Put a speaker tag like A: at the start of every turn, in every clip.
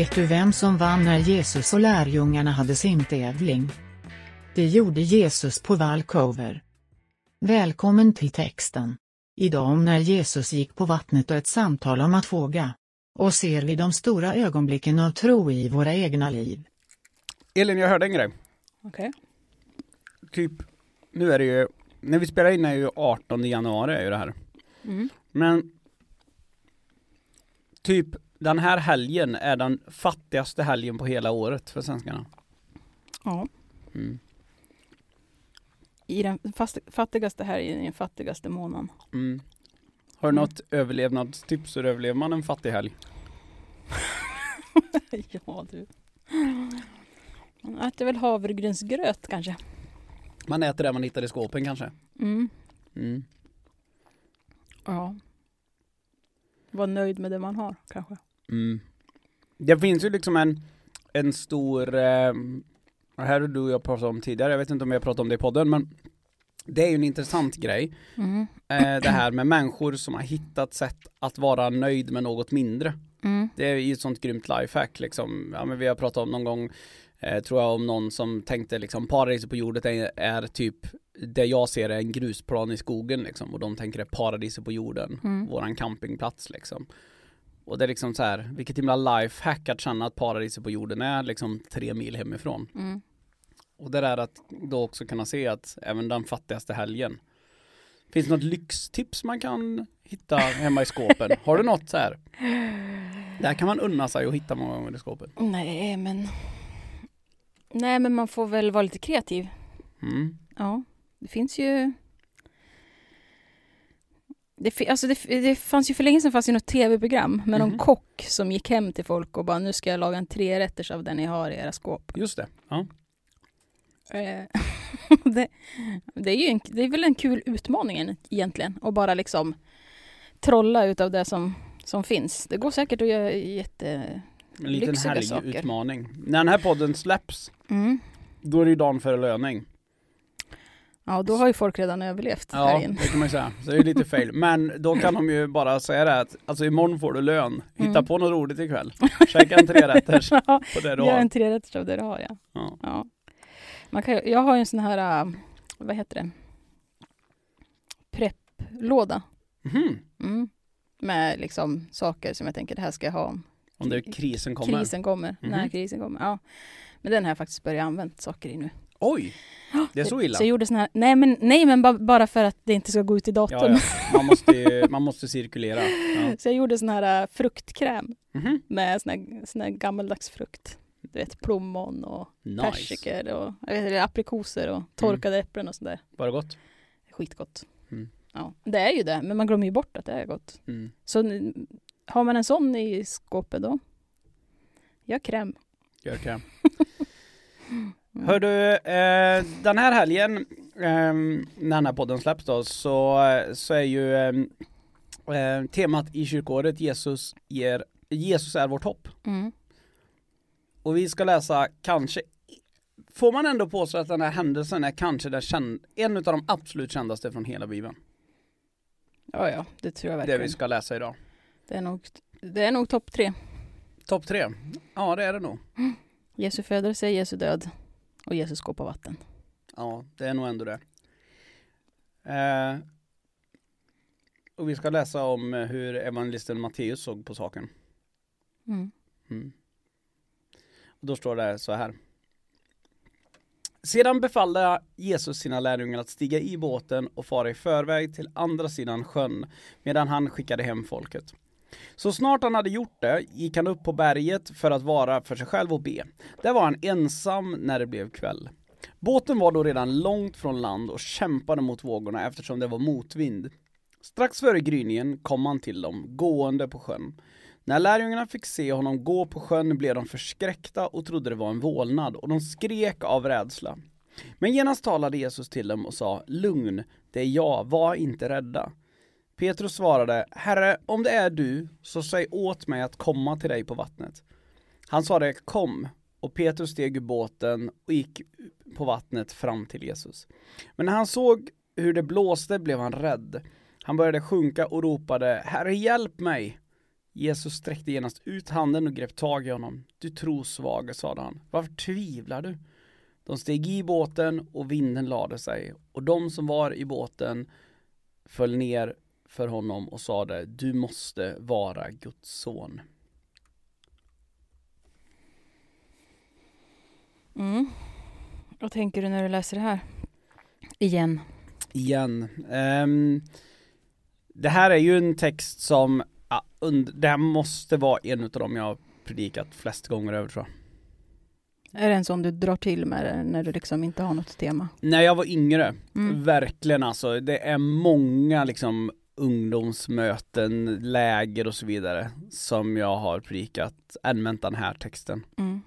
A: Vet du vem som vann när Jesus och lärjungarna hade simtävling? Det gjorde Jesus på Vancouver. Välkommen till texten. Idag om när Jesus gick på vattnet och ett samtal om att våga. Och ser vi de stora ögonblicken av tro i våra egna liv.
B: Elin, jag hörde en grej.
C: Okej.
B: Typ, nu är det ju, när vi spelar in är ju 18 januari är ju det här.
C: Mm.
B: Men typ den här helgen är den fattigaste helgen på hela året för svenskarna.
C: Ja.
B: Mm.
C: I den fast, fattigaste här i den fattigaste månaden.
B: Mm. Har du
C: Mm.
B: något överlevnadstips? Hur överlever man en fattig helg?
C: ja du. Man äter väl havregrynsgröt kanske.
B: Man äter det man hittar i skåpen kanske?
C: Mm.
B: Mm.
C: Ja. Var nöjd med det man har kanske.
B: Mm. Det finns ju liksom en, en stor, eh, här har du och jag pratat om tidigare, jag vet inte om jag pratat om det i podden, men det är ju en intressant grej.
C: Mm.
B: Eh, det här med människor som har hittat sätt att vara nöjd med något mindre.
C: Mm.
B: Det är ju ett sånt grymt lifehack liksom. Ja men vi har pratat om någon gång, eh, tror jag om någon som tänkte liksom paradiset på jorden är, är typ det jag ser är en grusplan i skogen liksom och de tänker det är paradiset på jorden,
C: Mm.
B: våran campingplats liksom. Och det är liksom så här, vilket himla lifehack att känna att paradiset på jorden är liksom tre mil hemifrån.
C: Mm.
B: Och det där att då också kunna se att även den fattigaste helgen Finns det något lyxtips man kan hitta hemma i skåpen? Har du något så här? Där kan man unna sig och hitta många gånger i skåpet.
C: Nej men. Nej men man får väl vara lite kreativ.
B: Mm.
C: Ja. Det finns ju. Det, alltså det, det fanns ju för länge sedan fanns ju något tv-program med
B: Mhm.
C: någon kock som gick hem till folk och bara nu ska jag laga en trerätters av den ni har i era skåp.
B: Just det. Ja.
C: Eh, det, det, är ju en, det är väl en kul utmaning en- egentligen att bara liksom trolla utav det som, som finns. Det går säkert att göra jätte...
B: En liten härlig
C: saker.
B: utmaning. När den här podden släpps,
C: Mm.
B: då är det ju dagen före löning.
C: Ja, då har ju folk redan överlevt
B: Ja,
C: här in.
B: det kan man ju säga. Så det är lite fail. Men då kan de ju bara säga det att, alltså imorgon får du lön. Hitta
C: Mm.
B: på något roligt ikväll. Käka en trerätters
C: Ja,
B: på det du
C: Gör
B: har.
C: en trerätters av det du har, ja.
B: Ja.
C: ja. Man kan, ju- jag har ju en sån här, äh, vad heter det? Prepplåda.
B: Mhm.
C: Mm. Med liksom saker som jag tänker, det här ska jag ha om
B: Om det krisen kommer.
C: krisen kommer.
B: Mhm.
C: När krisen kommer, ja. Men den har jag faktiskt börjat använda saker i nu.
B: Oj! Det är så illa.
C: Så jag gjorde sån här, nej men, nej, men ba, bara för att det inte ska gå ut i
B: Ja,
C: datorn.
B: ja. Man, måste, man måste cirkulera. Ja.
C: Så jag gjorde sån här äh, fruktkräm
B: Mhm.
C: med sån här, sån här gammaldags frukt. Du vet plommon och
B: Nice.
C: persikor och jag vet, aprikoser och torkade äpplen och sådär.
B: Bara gott.
C: Skitgott.
B: Mm.
C: Ja, det är ju det, men man glömmer ju bort att det är gott.
B: Mm.
C: Så har man en sån i skåpet då, gör kräm.
B: Gör kräm.
C: Mm.
B: Hör du, eh, den här helgen, eh, när den här podden släpps då, så, så är ju eh, temat i kyrkåret Jesus, ger, Jesus är vårt hopp.
C: Mm.
B: Och vi ska läsa kanske, får man ändå påstå att den här händelsen är kanske den känd, en av de absolut kändaste från hela Bibeln.
C: Ja, ja, det tror jag
B: Det
C: verkligen.
B: vi ska läsa idag.
C: Det är nog, det är nog topp tre.
B: Topp tre? Ja det är det nog.
C: Jesu födelse, Jesu död och Jesus går på vatten.
B: Ja, det är nog ändå det. Eh, och vi ska läsa om eh, hur evangelisten Matteus såg på saken.
C: Mm.
B: Mm. Och då står det så här. Sedan befallde Jesus sina lärjungar att stiga i båten och fara i förväg till andra sidan sjön medan han skickade hem folket. Så snart han hade gjort det gick han upp på berget för att vara för sig själv och be. Där var han ensam när det blev kväll. Båten var då redan långt från land och kämpade mot vågorna eftersom det var motvind. Strax före gryningen kom han till dem, gående på sjön. När lärjungarna fick se honom gå på sjön blev de förskräckta och trodde det var en vålnad och de skrek av rädsla. Men genast talade Jesus till dem och sa Lugn, det är jag, var inte rädda. Petrus svarade Herre, om det är du, så säg åt mig att komma till dig på vattnet. Han sade Kom, och Petrus steg ur båten och gick på vattnet fram till Jesus. Men när han såg hur det blåste blev han rädd. Han började sjunka och ropade Herre hjälp mig! Jesus sträckte genast ut handen och grep tag i honom. Du trosvage, sade han. Varför tvivlar du? De steg i båten och vinden lade sig och de som var i båten föll ner för honom och sade Du måste vara Guds son.
C: Mm. Vad tänker du när du läser det här? Igen.
B: Igen. Um, det här är ju en text som, ja, und- det här måste vara en av dem jag har predikat flest gånger över tror jag.
C: Är det en sån du drar till med när du liksom inte har något tema?
B: När jag var yngre,
C: Mm.
B: verkligen alltså, det är många liksom ungdomsmöten, läger och så vidare som jag har predikat, använt den här texten.
C: Mm.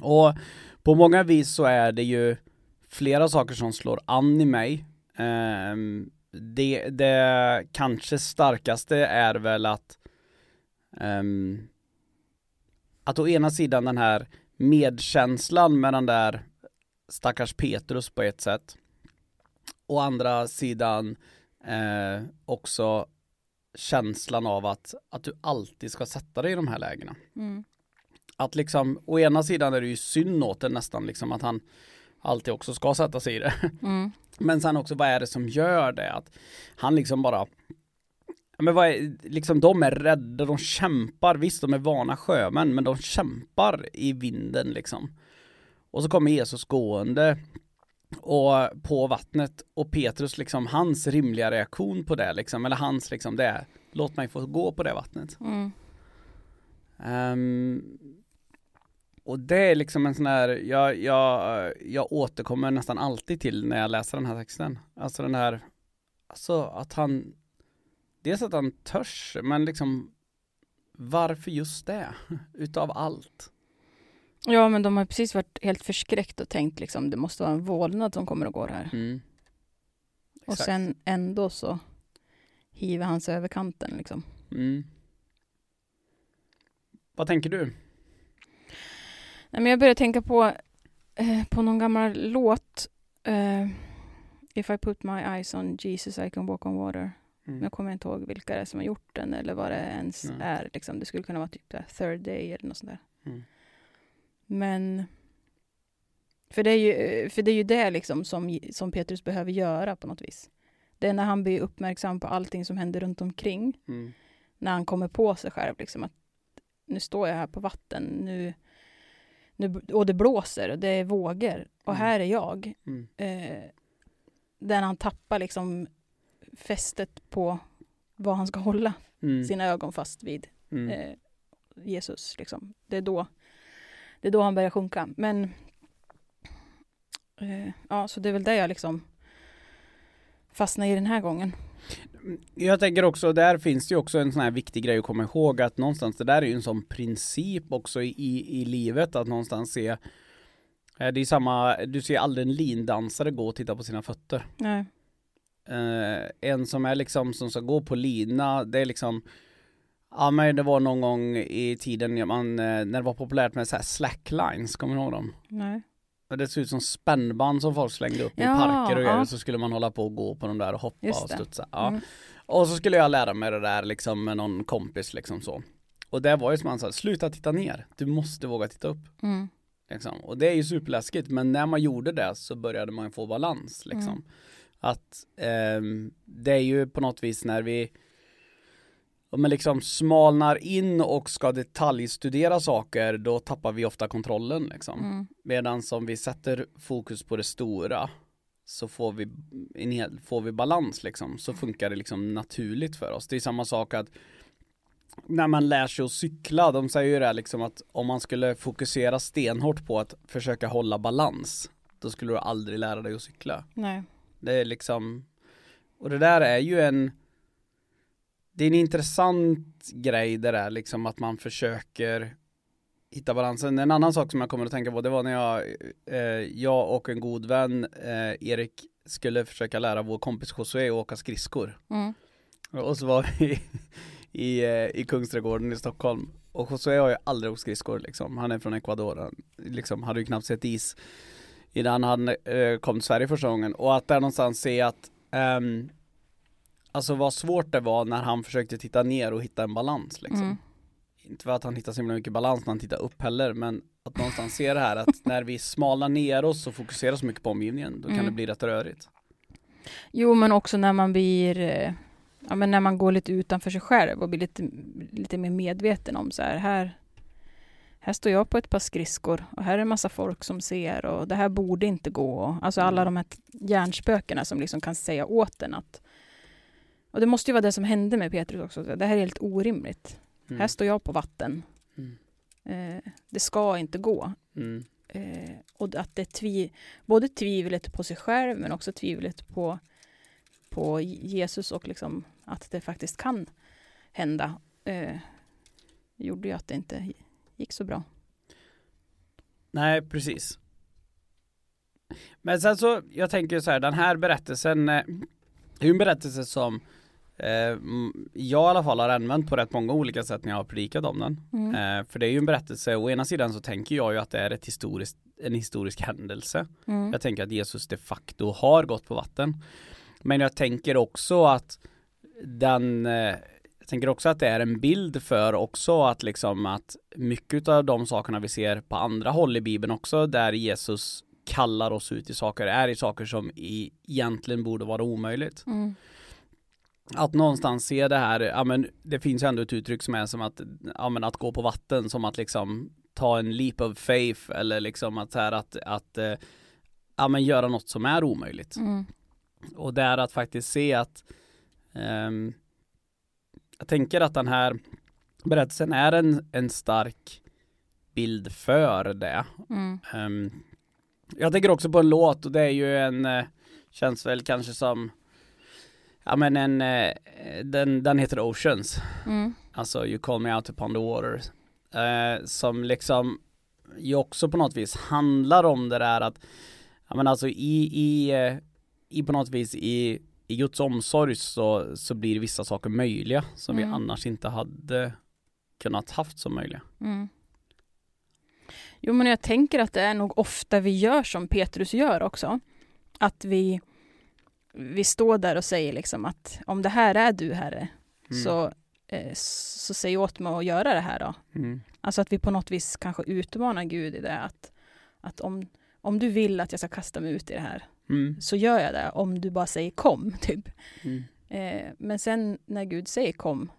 B: Och på många vis så är det ju flera saker som slår an i mig. Ehm, det, det kanske starkaste är väl att ehm, att å ena sidan den här medkänslan med den där stackars Petrus på ett sätt. Å andra sidan eh, också känslan av att, att du alltid ska sätta dig i de här lägena
C: Mm.
B: att liksom, å ena sidan är det ju synd åt det nästan liksom att han alltid också ska sätta sig i det.
C: Mm.
B: Men sen också vad är det som gör det? Att han liksom bara men vad är, liksom de är rädda, de kämpar, visst de är vana sjömän men de kämpar i vinden liksom. Och så kommer Jesus gående och på vattnet och Petrus liksom hans rimliga reaktion på det liksom, eller hans liksom det är låt mig få gå på det vattnet.
C: Mm.
B: Ehm, och det är liksom en sån här, jag, jag, jag återkommer nästan alltid till när jag läser den här texten. Alltså den här, alltså att han, dels att han törs, men liksom varför just det? Utav allt.
C: Ja, men de har precis varit helt förskräckt och tänkt liksom det måste vara en vålnad som kommer och går här.
B: Mm.
C: Och sen ändå så hiver han sig över kanten liksom.
B: Mm. Vad tänker du?
C: Nej, men jag började tänka på, eh, på någon gammal låt. Eh, If I put my eyes on Jesus I can walk on water. Men jag kommer inte ihåg vilka det är som har gjort den eller vad det ens
B: Nej.
C: är. Liksom. Det skulle kunna vara typ third day eller något sånt där.
B: Mm.
C: Men för det är ju, för det, är ju det liksom som, som Petrus behöver göra på något vis. Det är när han blir uppmärksam på allting som händer runt omkring.
B: Mm.
C: När han kommer på sig själv liksom att nu står jag här på vatten, nu, nu och det blåser och det är vågor och
B: Mm.
C: här är jag.
B: Mm.
C: Eh, där han tappar liksom fästet på vad han ska hålla
B: Mm.
C: sina ögon fast vid.
B: Mm.
C: Eh, Jesus liksom. Det är då det är då han börjar sjunka. Men eh, ja, så det är väl det jag liksom fastnar i den här gången.
B: Jag tänker också, där finns det ju också en sån här viktig grej att komma ihåg att någonstans, det där är ju en sån princip också i, i, livet att någonstans se eh, Det är samma, du ser aldrig en lindansare gå och titta på sina fötter.
C: Nej.
B: Eh, en som är liksom, som ska gå på lina, det är liksom Ja men det var någon gång i tiden man, eh, när det var populärt med så här slacklines, kommer du ihåg dem?
C: Nej.
B: Det ser ut som spännband som folk slängde upp i
C: Ja,
B: parker och
C: ja.
B: så skulle man hålla på och gå på de där och hoppa och studsa. Ja.
C: Mm.
B: Och så skulle jag lära mig det där liksom med någon kompis liksom så. Och det var ju som han sa, sluta titta ner, du måste våga titta upp.
C: Mm.
B: Liksom. Och det är ju superläskigt, men när man gjorde det så började man få balans liksom.
C: Mm.
B: Att ehm, det är ju på något vis när vi om man liksom smalnar in och ska detaljstudera saker, då tappar vi ofta kontrollen liksom.
C: Mm.
B: Medan som vi sätter fokus på det stora så får vi, en hel, får vi balans liksom. Så funkar det liksom naturligt för oss. Det är samma sak att när man lär sig att cykla, de säger ju det här liksom att om man skulle fokusera stenhårt på att försöka hålla balans, då skulle du aldrig lära dig att cykla.
C: Nej.
B: Det är liksom, och det där är ju en, det är en intressant grej det där liksom att man försöker hitta balansen. En annan sak som jag kommer att tänka på det var när jag, eh, jag och en god vän, eh, Erik, skulle försöka lära vår kompis Josué att åka skridskor.
C: Mm.
B: Och så var vi i, eh, i Kungsträdgården i Stockholm. Och Josué har ju aldrig åkt skridskor liksom. Han är från Ecuador. Han liksom hade ju knappt sett is innan han eh, kom till Sverige första gången. Och att där någonstans se att ehm, Alltså vad svårt det var när han försökte titta ner och hitta en balans liksom.
C: Mm.
B: inte för att han hittar så himla mycket balans när han tittar upp heller, men att någonstans se det här att när vi smalnar ner oss och fokuserar så mycket på omgivningen, då kan
C: Mm.
B: det bli rätt rörigt.
C: Jo, men också när man blir, ja men när man går lite utanför sig själv och blir lite, lite mer medveten om så här, här, här står jag på ett par skridskor och här är en massa folk som ser och det här borde inte gå. Alltså alla de här hjärnspökena som liksom kan säga åt en att och det måste ju vara det som hände med Petrus också. Det här är helt orimligt.
B: Mm.
C: Här står jag på vatten.
B: Mm.
C: Eh, det ska inte gå.
B: Mm.
C: Eh, och att det tvi, både tvivlet på sig själv men också tvivlet på, på Jesus och liksom att det faktiskt kan hända eh, gjorde ju att det inte gick så bra.
B: Nej, precis. Men sen så, jag tänker så här, den här berättelsen, eh, det är ju en berättelse som eh, jag i alla fall har använt på rätt många olika sätt när jag har predikat om den.
C: Mm.
B: Eh, för det är ju en berättelse, å ena sidan så tänker jag ju att det är ett historiskt, en historisk händelse.
C: Mm.
B: Jag tänker att Jesus de facto har gått på vatten. Men jag tänker också att den eh, jag tänker också att det är en bild för också att liksom att mycket av de sakerna vi ser på andra håll i Bibeln också där Jesus kallar oss ut i saker är i saker som i, egentligen borde vara omöjligt.
C: Mm.
B: Att någonstans se det här, ja men det finns ju ändå ett uttryck som är som att, ja men att gå på vatten som att liksom ta en leap of faith eller liksom att så här att, att eh, ja men göra något som är omöjligt.
C: Mm.
B: Och det är att faktiskt se att ehm, jag tänker att den här berättelsen är en, en stark bild för det.
C: Mm.
B: Ehm, jag tänker också på en låt och det är ju en, eh, känns väl kanske som, ja men en, eh, den, den heter Oceans.
C: Mm.
B: Alltså You call me out upon the water. Eh, som liksom ju också på något vis handlar om det där att, ja men alltså i, i, eh, i på något vis i, i Guds omsorg så, så blir vissa saker möjliga som
C: Mm.
B: vi annars inte hade kunnat haft som möjliga.
C: Mm. Jo, men jag tänker att det är nog ofta vi gör som Petrus gör också. Att vi, vi står där och säger liksom att om det här är du, Herre,
B: Mm.
C: så, eh, så säg åt mig att göra det här då.
B: Mm.
C: Alltså att vi på något vis kanske utmanar Gud i det. Att, att om, om du vill att jag ska kasta mig ut i det här,
B: Mm.
C: så gör jag det. Om du bara säger kom, typ.
B: Mm.
C: Eh, men sen när Gud säger kom,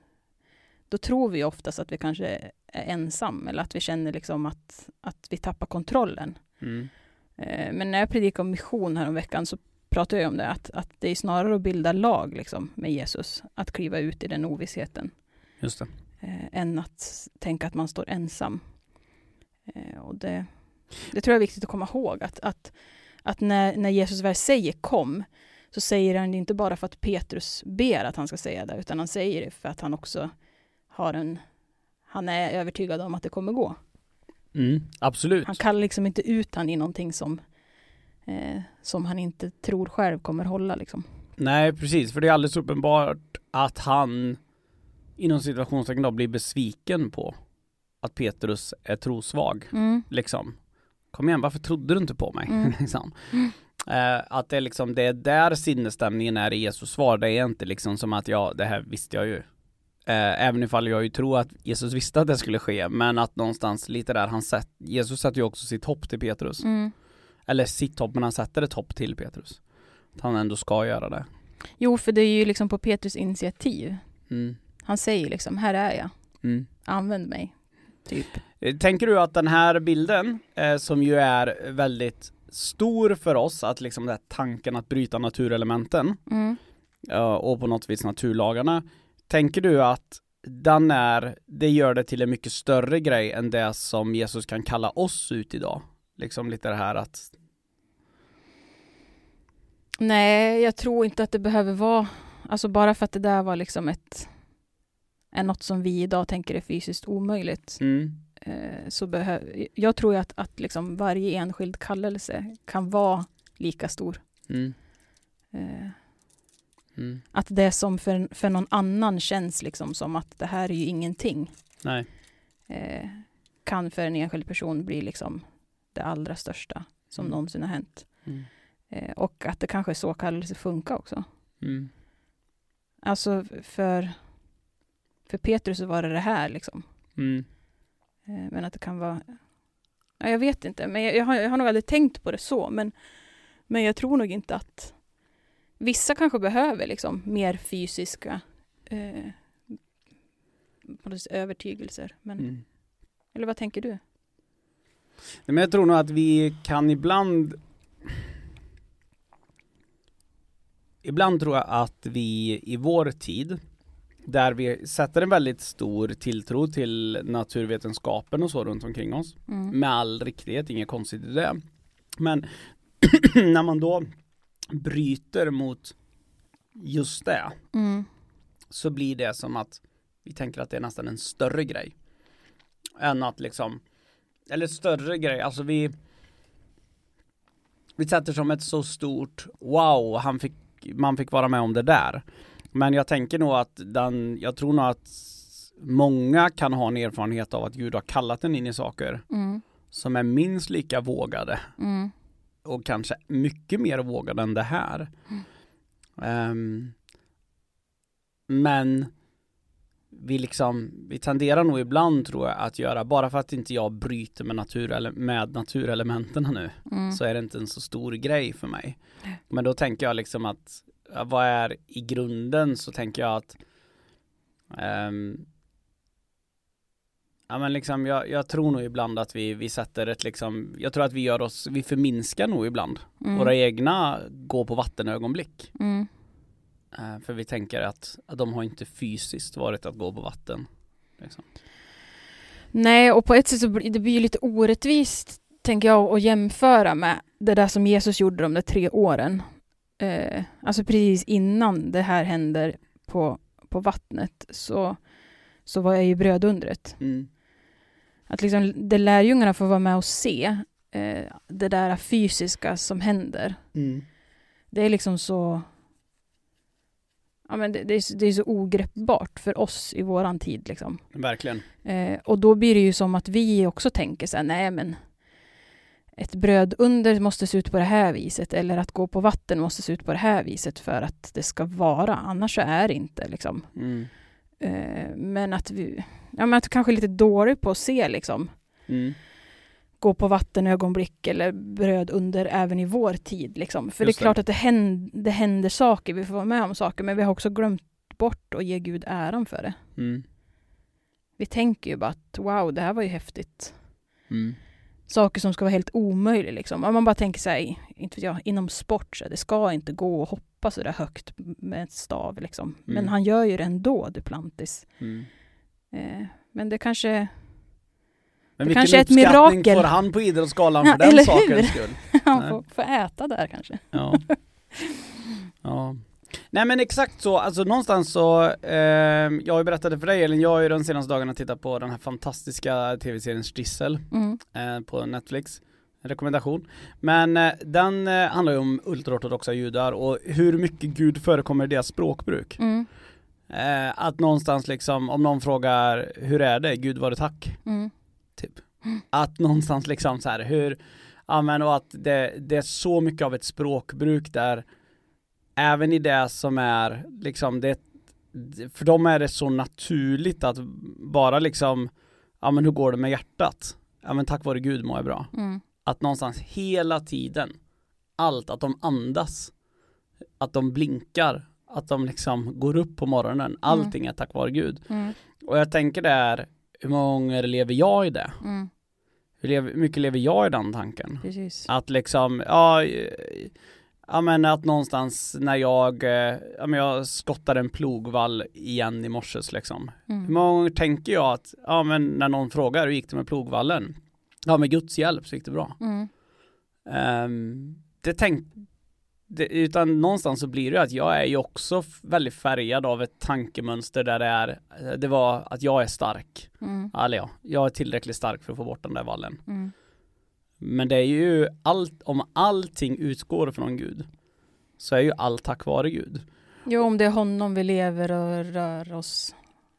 C: då tror vi oftast att vi kanske är ensam eller att vi känner liksom att, att vi tappar kontrollen.
B: Mm.
C: Eh, men när jag predikade om mission här om veckan så pratade jag om det, att, att det är snarare att bilda lag liksom, med Jesus, att kliva ut i den ovissheten,
B: Just det.
C: eh, än att tänka att man står ensam. Eh, och det, det tror jag är viktigt att komma ihåg, att, att, att när, när Jesus väl säger kom, så säger han det inte bara för att Petrus ber att han ska säga det, utan han säger det för att han också har en, han är övertygad om att det kommer gå.
B: Mm. Absolut.
C: Han kallar liksom inte ut han i någonting som, eh, som han inte tror själv kommer hålla liksom.
B: Nej precis, för det är alldeles uppenbart att han inom situationstecken då blir besviken på att Petrus är trosvag.
C: Mm.
B: Liksom. Kom igen, varför trodde du inte på mig?
C: Mm.
B: liksom. Eh, att det är liksom, det är där sinnesstämningen är i Jesus svar. Det är inte liksom som att ja, det här visste jag ju. Eh, även ifall jag ju tror att Jesus visste att det skulle ske, men att någonstans lite där han sett, Jesus sätter ju också sitt hopp till Petrus.
C: Mm.
B: Eller sitt hopp, men han sätter ett hopp till Petrus. Att han ändå ska göra det.
C: Jo, för det är ju liksom på Petrus initiativ.
B: Mm.
C: Han säger liksom, här är jag,
B: Mm.
C: använd mig. Typ.
B: Eh, Tänker du att den här bilden, eh, som ju är väldigt stor för oss, att liksom den här tanken att bryta naturelementen
C: Mm.
B: och på något vis naturlagarna, tänker du att den är, det gör det till en mycket större grej än det som Jesus kan kalla oss ut idag? Liksom lite det här att,
C: Nej, jag tror inte att det behöver vara, alltså bara för att det där var liksom ett, är något som vi idag tänker är fysiskt omöjligt,
B: mm,
C: eh, så behöver, jag tror ju att, att liksom varje enskild kallelse kan vara lika stor.
B: mm,
C: Eh,
B: mm,
C: att det som för, för någon annan känns liksom som att det här är ju ingenting, eh, kan för en enskild person bli liksom det allra största som
B: Mm.
C: någonsin har hänt.
B: mm,
C: Eh, och att det kanske är så kallelse funkar också.
B: mm,
C: Alltså för, för Petrus så var det det här liksom.
B: Mm.
C: Eh, Men att det kan vara... Ja, jag vet inte, men jag, jag, har, jag har nog aldrig tänkt på det så. Men, men jag tror nog inte att... Vissa kanske behöver liksom mer fysiska eh, övertygelser. Men,
B: Mm.
C: Eller vad tänker du?
B: Nej, Men jag tror nog att vi kan ibland Ibland tror jag att vi i vår tid där vi sätter en väldigt stor tilltro till naturvetenskapen och så runt omkring oss
C: Mm.
B: med all riktighet, inget konstigt i det. Men när man då bryter mot just det
C: Mm.
B: så blir det som att vi tänker att det är nästan en större grej. Än att liksom, eller större grej, alltså vi vi sätter som ett så stort wow, han fick, man fick vara med om det där. Men jag tänker nog att den, jag tror nog att många kan ha en erfarenhet av att Gud har kallat en in i saker
C: Mm.
B: som är minst lika vågade
C: Mm.
B: och kanske mycket mer vågade än det här. Ehm, men vi liksom, vi tenderar nog ibland tror jag att göra, bara för att inte jag bryter med, natur, eller med naturelementen nu,
C: Mm.
B: så är det inte en så stor grej för mig. Men då tänker jag liksom att, vad är i grunden så tänker jag att ehm, Ja men liksom jag, jag tror nog ibland att vi, vi sätter ett liksom, jag tror att vi gör oss, vi förminskar nog ibland
C: Mm.
B: våra egna gå på vattenögonblick.
C: Mm.
B: Eh, för vi tänker att, att de har inte fysiskt varit att gå på vatten. Liksom.
C: Nej, och på ett sätt så blir det blir ju lite orättvist, tänker jag, att jämföra med det där som Jesus gjorde de där tre åren. Eh, alltså precis innan det här händer på, på vattnet så, så var jag ju brödundret.
B: Mm.
C: Att liksom det lärjungarna får vara med och se eh, det där fysiska som händer.
B: Mm.
C: Det är liksom så... Ja, men det, det, är, så- det är så ogreppbart för oss i våran tid. Liksom.
B: Verkligen.
C: Eh, och då blir det ju som att vi också tänker så här, nej men ett brödunder måste se ut på det här viset eller att gå på vatten måste se ut på det här viset för att det ska vara, annars så är det inte liksom.
B: Mm.
C: Eh, men att vi, ja men att kanske är lite dålig på att se liksom,
B: Mm.
C: Gå på vatten ögonblick eller brödunder även i vår tid liksom. För
B: Just
C: det är klart att det händer, det händer saker, vi får vara med om saker, men vi har också glömt bort att ge Gud äran för det.
B: Mm.
C: Vi tänker ju bara att wow, det här var ju häftigt.
B: Mm.
C: saker som ska vara helt omöjliga. Liksom. Om man bara tänker sig, inte vet jag, inom sport, så det ska inte gå att hoppa så där högt med ett stav. Liksom. Men
B: Mm.
C: han gör ju det ändå, Duplantis.
B: Mm.
C: Eh, men det kanske,
B: Men
C: Det kanske är ett mirakel.
B: får han på idrottsgalan
C: Ja,
B: för den
C: eller
B: sakens
C: hur?
B: skull?
C: han får, får äta där kanske.
B: Ja. ja. Nej men exakt så, alltså någonstans så, eh, jag har ju berättat det för dig Elin, jag har ju de senaste dagarna tittat på den här fantastiska tv-serien Stissel
C: Mm.
B: eh, på Netflix. En rekommendation. Men eh, den eh, handlar ju om ultraortodoxa judar och hur mycket Gud förekommer i deras språkbruk.
C: Mm.
B: Eh, att någonstans liksom, om någon frågar hur är det, Gud var det tack?
C: Mm.
B: Typ. Att någonstans liksom så här hur, ja men och att det, det är så mycket av ett språkbruk där även i det som är liksom det, för dem är det så naturligt att bara liksom, ja men hur går det med hjärtat? Ja men tack vare Gud mår jag bra.
C: Mm.
B: Att någonstans hela tiden, allt, att de andas, att de blinkar, att de liksom går upp på morgonen, allting är tack vare Gud.
C: Mm.
B: Och jag tänker det är, hur många gånger lever jag i det?
C: Mm.
B: Hur hur mycket lever jag i den tanken?
C: Precis.
B: Att liksom, ja, ja men att någonstans när jag, eh, ja men jag skottar en plogvall igen i morses liksom. Hur
C: Mm.
B: många gånger tänker jag att, ja men när någon frågar hur gick det med plogvallen? Ja med Guds hjälp så gick det bra.
C: Mm.
B: Ehm, det tänk, det, utan någonstans så blir det att jag är ju också väldigt färgad av ett tankemönster där det är, det var att jag är stark.
C: Mm.
B: Eller ja, jag är tillräckligt stark för att få bort den där vallen.
C: Mm.
B: Men det är ju allt, om allting utgår från Gud så är ju allt tack vare Gud.
C: Jo, om det är honom vi lever och rör oss,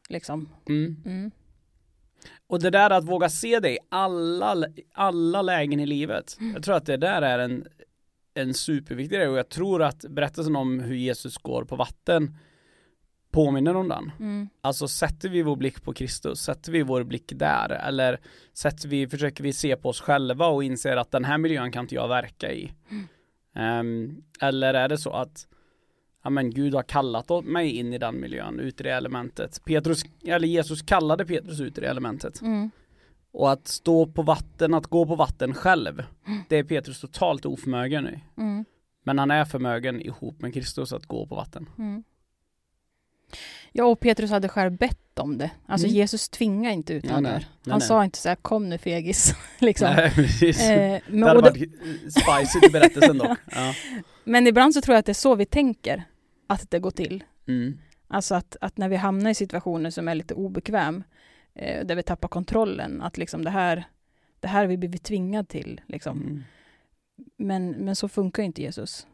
C: liksom.
B: Mm.
C: Mm.
B: Och det där att våga se det i alla, alla lägen i livet. Jag tror att det där är en, en superviktig grej och jag tror att berättelsen om hur Jesus går på vatten påminner om den.
C: Mm.
B: Alltså sätter vi vår blick på Kristus, sätter vi vår blick där eller sätter vi, försöker vi se på oss själva och inser att den här miljön kan inte jag verka i. Ehm, eller är det så att ja men Gud har kallat mig in i den miljön, ut i det elementet. Petrus, eller Jesus kallade Petrus ut i det elementet.
C: Mm.
B: Och att stå på vatten, att gå på vatten själv, det är Petrus totalt oförmögen i.
C: Mm.
B: Men han är förmögen ihop med Kristus att gå på vatten.
C: Mm. Ja, och Petrus hade själv bett om det. Alltså
B: Mm.
C: Jesus tvingade inte ut honom.
B: Nej,
C: Han
B: nej.
C: sa inte så här, kom nu fegis. liksom.
B: Nej, precis.
C: Eh, men,
B: det hade varit spicy i berättelsen dock. Ja.
C: men ibland så tror jag att det är så vi tänker att det går till.
B: Mm.
C: Alltså att, att när vi hamnar i situationer som är lite obekväm, eh, där vi tappar kontrollen, att liksom det här, det här har vi blivit tvingad till. Liksom.
B: Mm.
C: Men, men så funkar inte Jesus.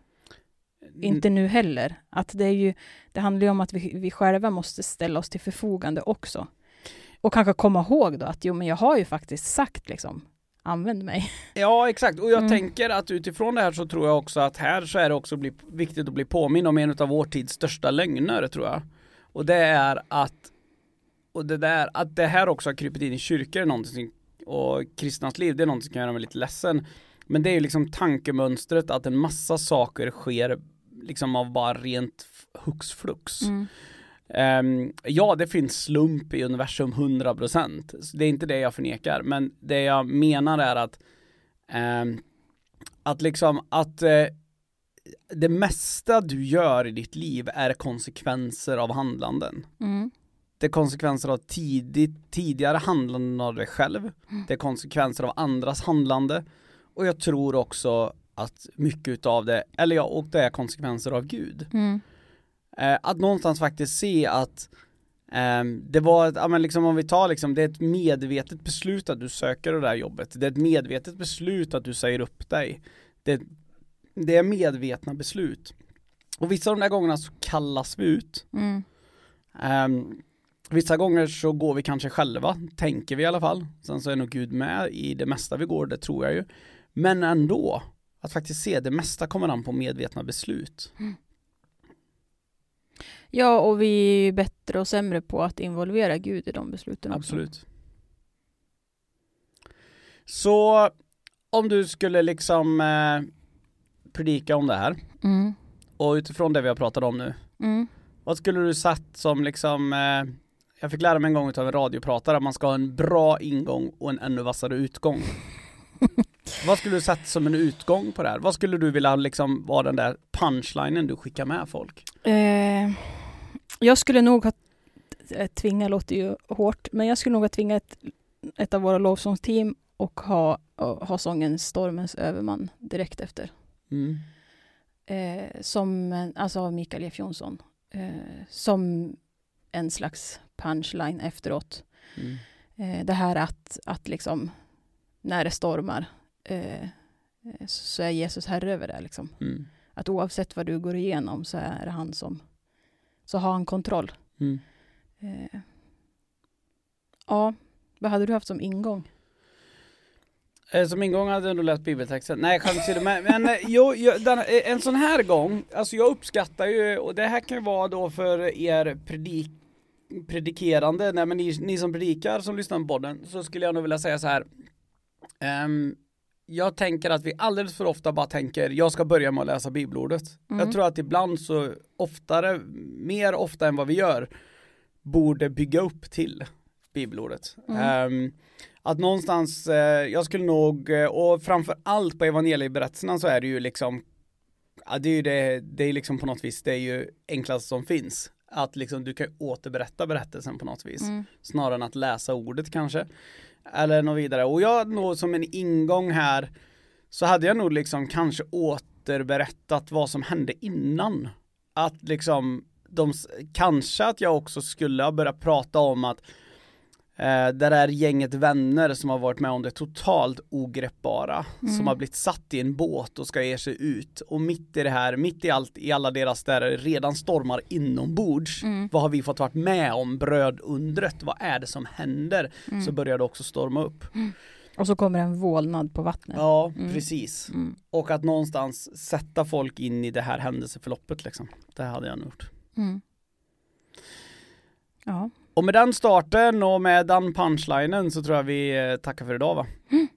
C: Inte nu heller. Att det, är ju, det handlar ju om att vi, vi själva måste ställa oss till förfogande också. Och kanske komma ihåg då att jo, men jag har ju faktiskt sagt liksom, använd mig.
B: Ja exakt, och jag
C: Mm.
B: tänker att utifrån det här så tror jag också att här så är det också bli, viktigt att bli påminn om en av vår tids största lögner tror jag. Och det är att och det där, att det här också har krypit in i kyrkor är någonting och kristnas liv, det är någonting som kan göra mig lite ledsen. Men det är ju liksom tankemönstret att en massa saker sker liksom av bara rent hux flux. Ehm, ja, det finns slump i universum 100%. Så Det är inte det jag förnekar, men det jag menar är att ehm, att liksom att eh, det mesta du gör i ditt liv är konsekvenser av handlanden.
C: Mm.
B: Det är konsekvenser av tidigt, tidigare handlanden av dig själv. Det är konsekvenser av andras handlande. Och jag tror också att mycket utav det, eller ja, och det är konsekvenser av Gud.
C: Mm.
B: Eh, att någonstans faktiskt se att ehm, det var, ett- ja men liksom om vi tar liksom, det är ett medvetet beslut att du söker det där jobbet. Det är ett medvetet beslut att du säger upp dig. Det, det är medvetna beslut. Och vissa av de där gångerna så kallas vi ut.
C: Mm.
B: Ehm, vissa gånger så går vi kanske själva, tänker vi i alla fall. Sen så är nog Gud med i det mesta vi går, det tror jag ju. Men ändå, att faktiskt se, det mesta kommer an på medvetna beslut.
C: Ja, och vi är ju bättre och sämre på att involvera Gud i de besluten också.
B: Absolut. Så om du skulle liksom eh, predika om det här
C: Mm.
B: och utifrån det vi har pratat om nu,
C: Mm.
B: vad skulle du satt som liksom eh, jag fick lära mig en gång av en radiopratare att man ska ha en bra ingång och en ännu vassare utgång. vad skulle du satt som en utgång på det här? Vad skulle du vilja liksom vara den där punchlinen du skickar med folk?
C: Eh, jag skulle nog ha, eh, tvinga låter ju hårt, men jag skulle nog ha tvingat ett av våra lovsångsteam och ha, ha sången Stormens överman direkt efter.
B: Mm.
C: Eh, som, alltså av Mikael Jeff Jonsson. Eh, som en slags punchline efteråt.
B: Mm.
C: Eh, det här att, att liksom, när det stormar, eh, eh, så är Jesus herre över det. Liksom.
B: Mm.
C: Att oavsett vad du går igenom så är det han som, så har han kontroll.
B: Mm.
C: Eh, ja, vad hade du haft som ingång?
B: Eh, Som ingång hade jag nog läst bibeltexten. Nej skämt åsido, men, men eh, jo, jo, den, en sån här gång, alltså jag uppskattar ju, och det här kan ju vara då för er predik, predikerande, nej men ni, ni som predikar som lyssnar på podden, så skulle jag nog vilja säga så här. Ehm, jag tänker att vi alldeles för ofta bara tänker, jag ska börja med att läsa bibelordet.
C: Mm.
B: Jag tror att ibland så oftare, mer ofta än vad vi gör, borde bygga upp till bibelordet.
C: Mm.
B: Ehm, att någonstans, eh, jag skulle nog, eh, och framför allt på evangelieberättelserna så är det ju liksom, ja, det är ju det, det är liksom på något vis, det är ju enklast som finns. Att liksom du kan återberätta berättelsen på något vis.
C: Mm.
B: Snarare än att läsa ordet kanske. Eller något vidare. Och jag nog som en ingång här så hade jag nog liksom kanske återberättat vad som hände innan. Att liksom, de, kanske att jag också skulle ha börjat prata om att eh, det där gänget vänner som har varit med om det totalt ogreppbara,
C: Mm.
B: som har blivit satt i en båt och ska ge sig ut. Och mitt i det här, mitt i allt, i alla deras där redan stormar inombords,
C: Mm.
B: vad har vi fått varit med om, brödundret, vad är det som händer?
C: Mm.
B: Så börjar det också storma upp.
C: Och så kommer en vålnad på vattnet.
B: Ja,
C: Mm.
B: precis.
C: Mm.
B: Och att någonstans sätta folk in i det här händelseförloppet liksom. Det hade jag nog gjort.
C: Mm. Ja.
B: Och med den starten och med den punchlinen så tror jag vi eh, tackar för idag va?
C: Mm.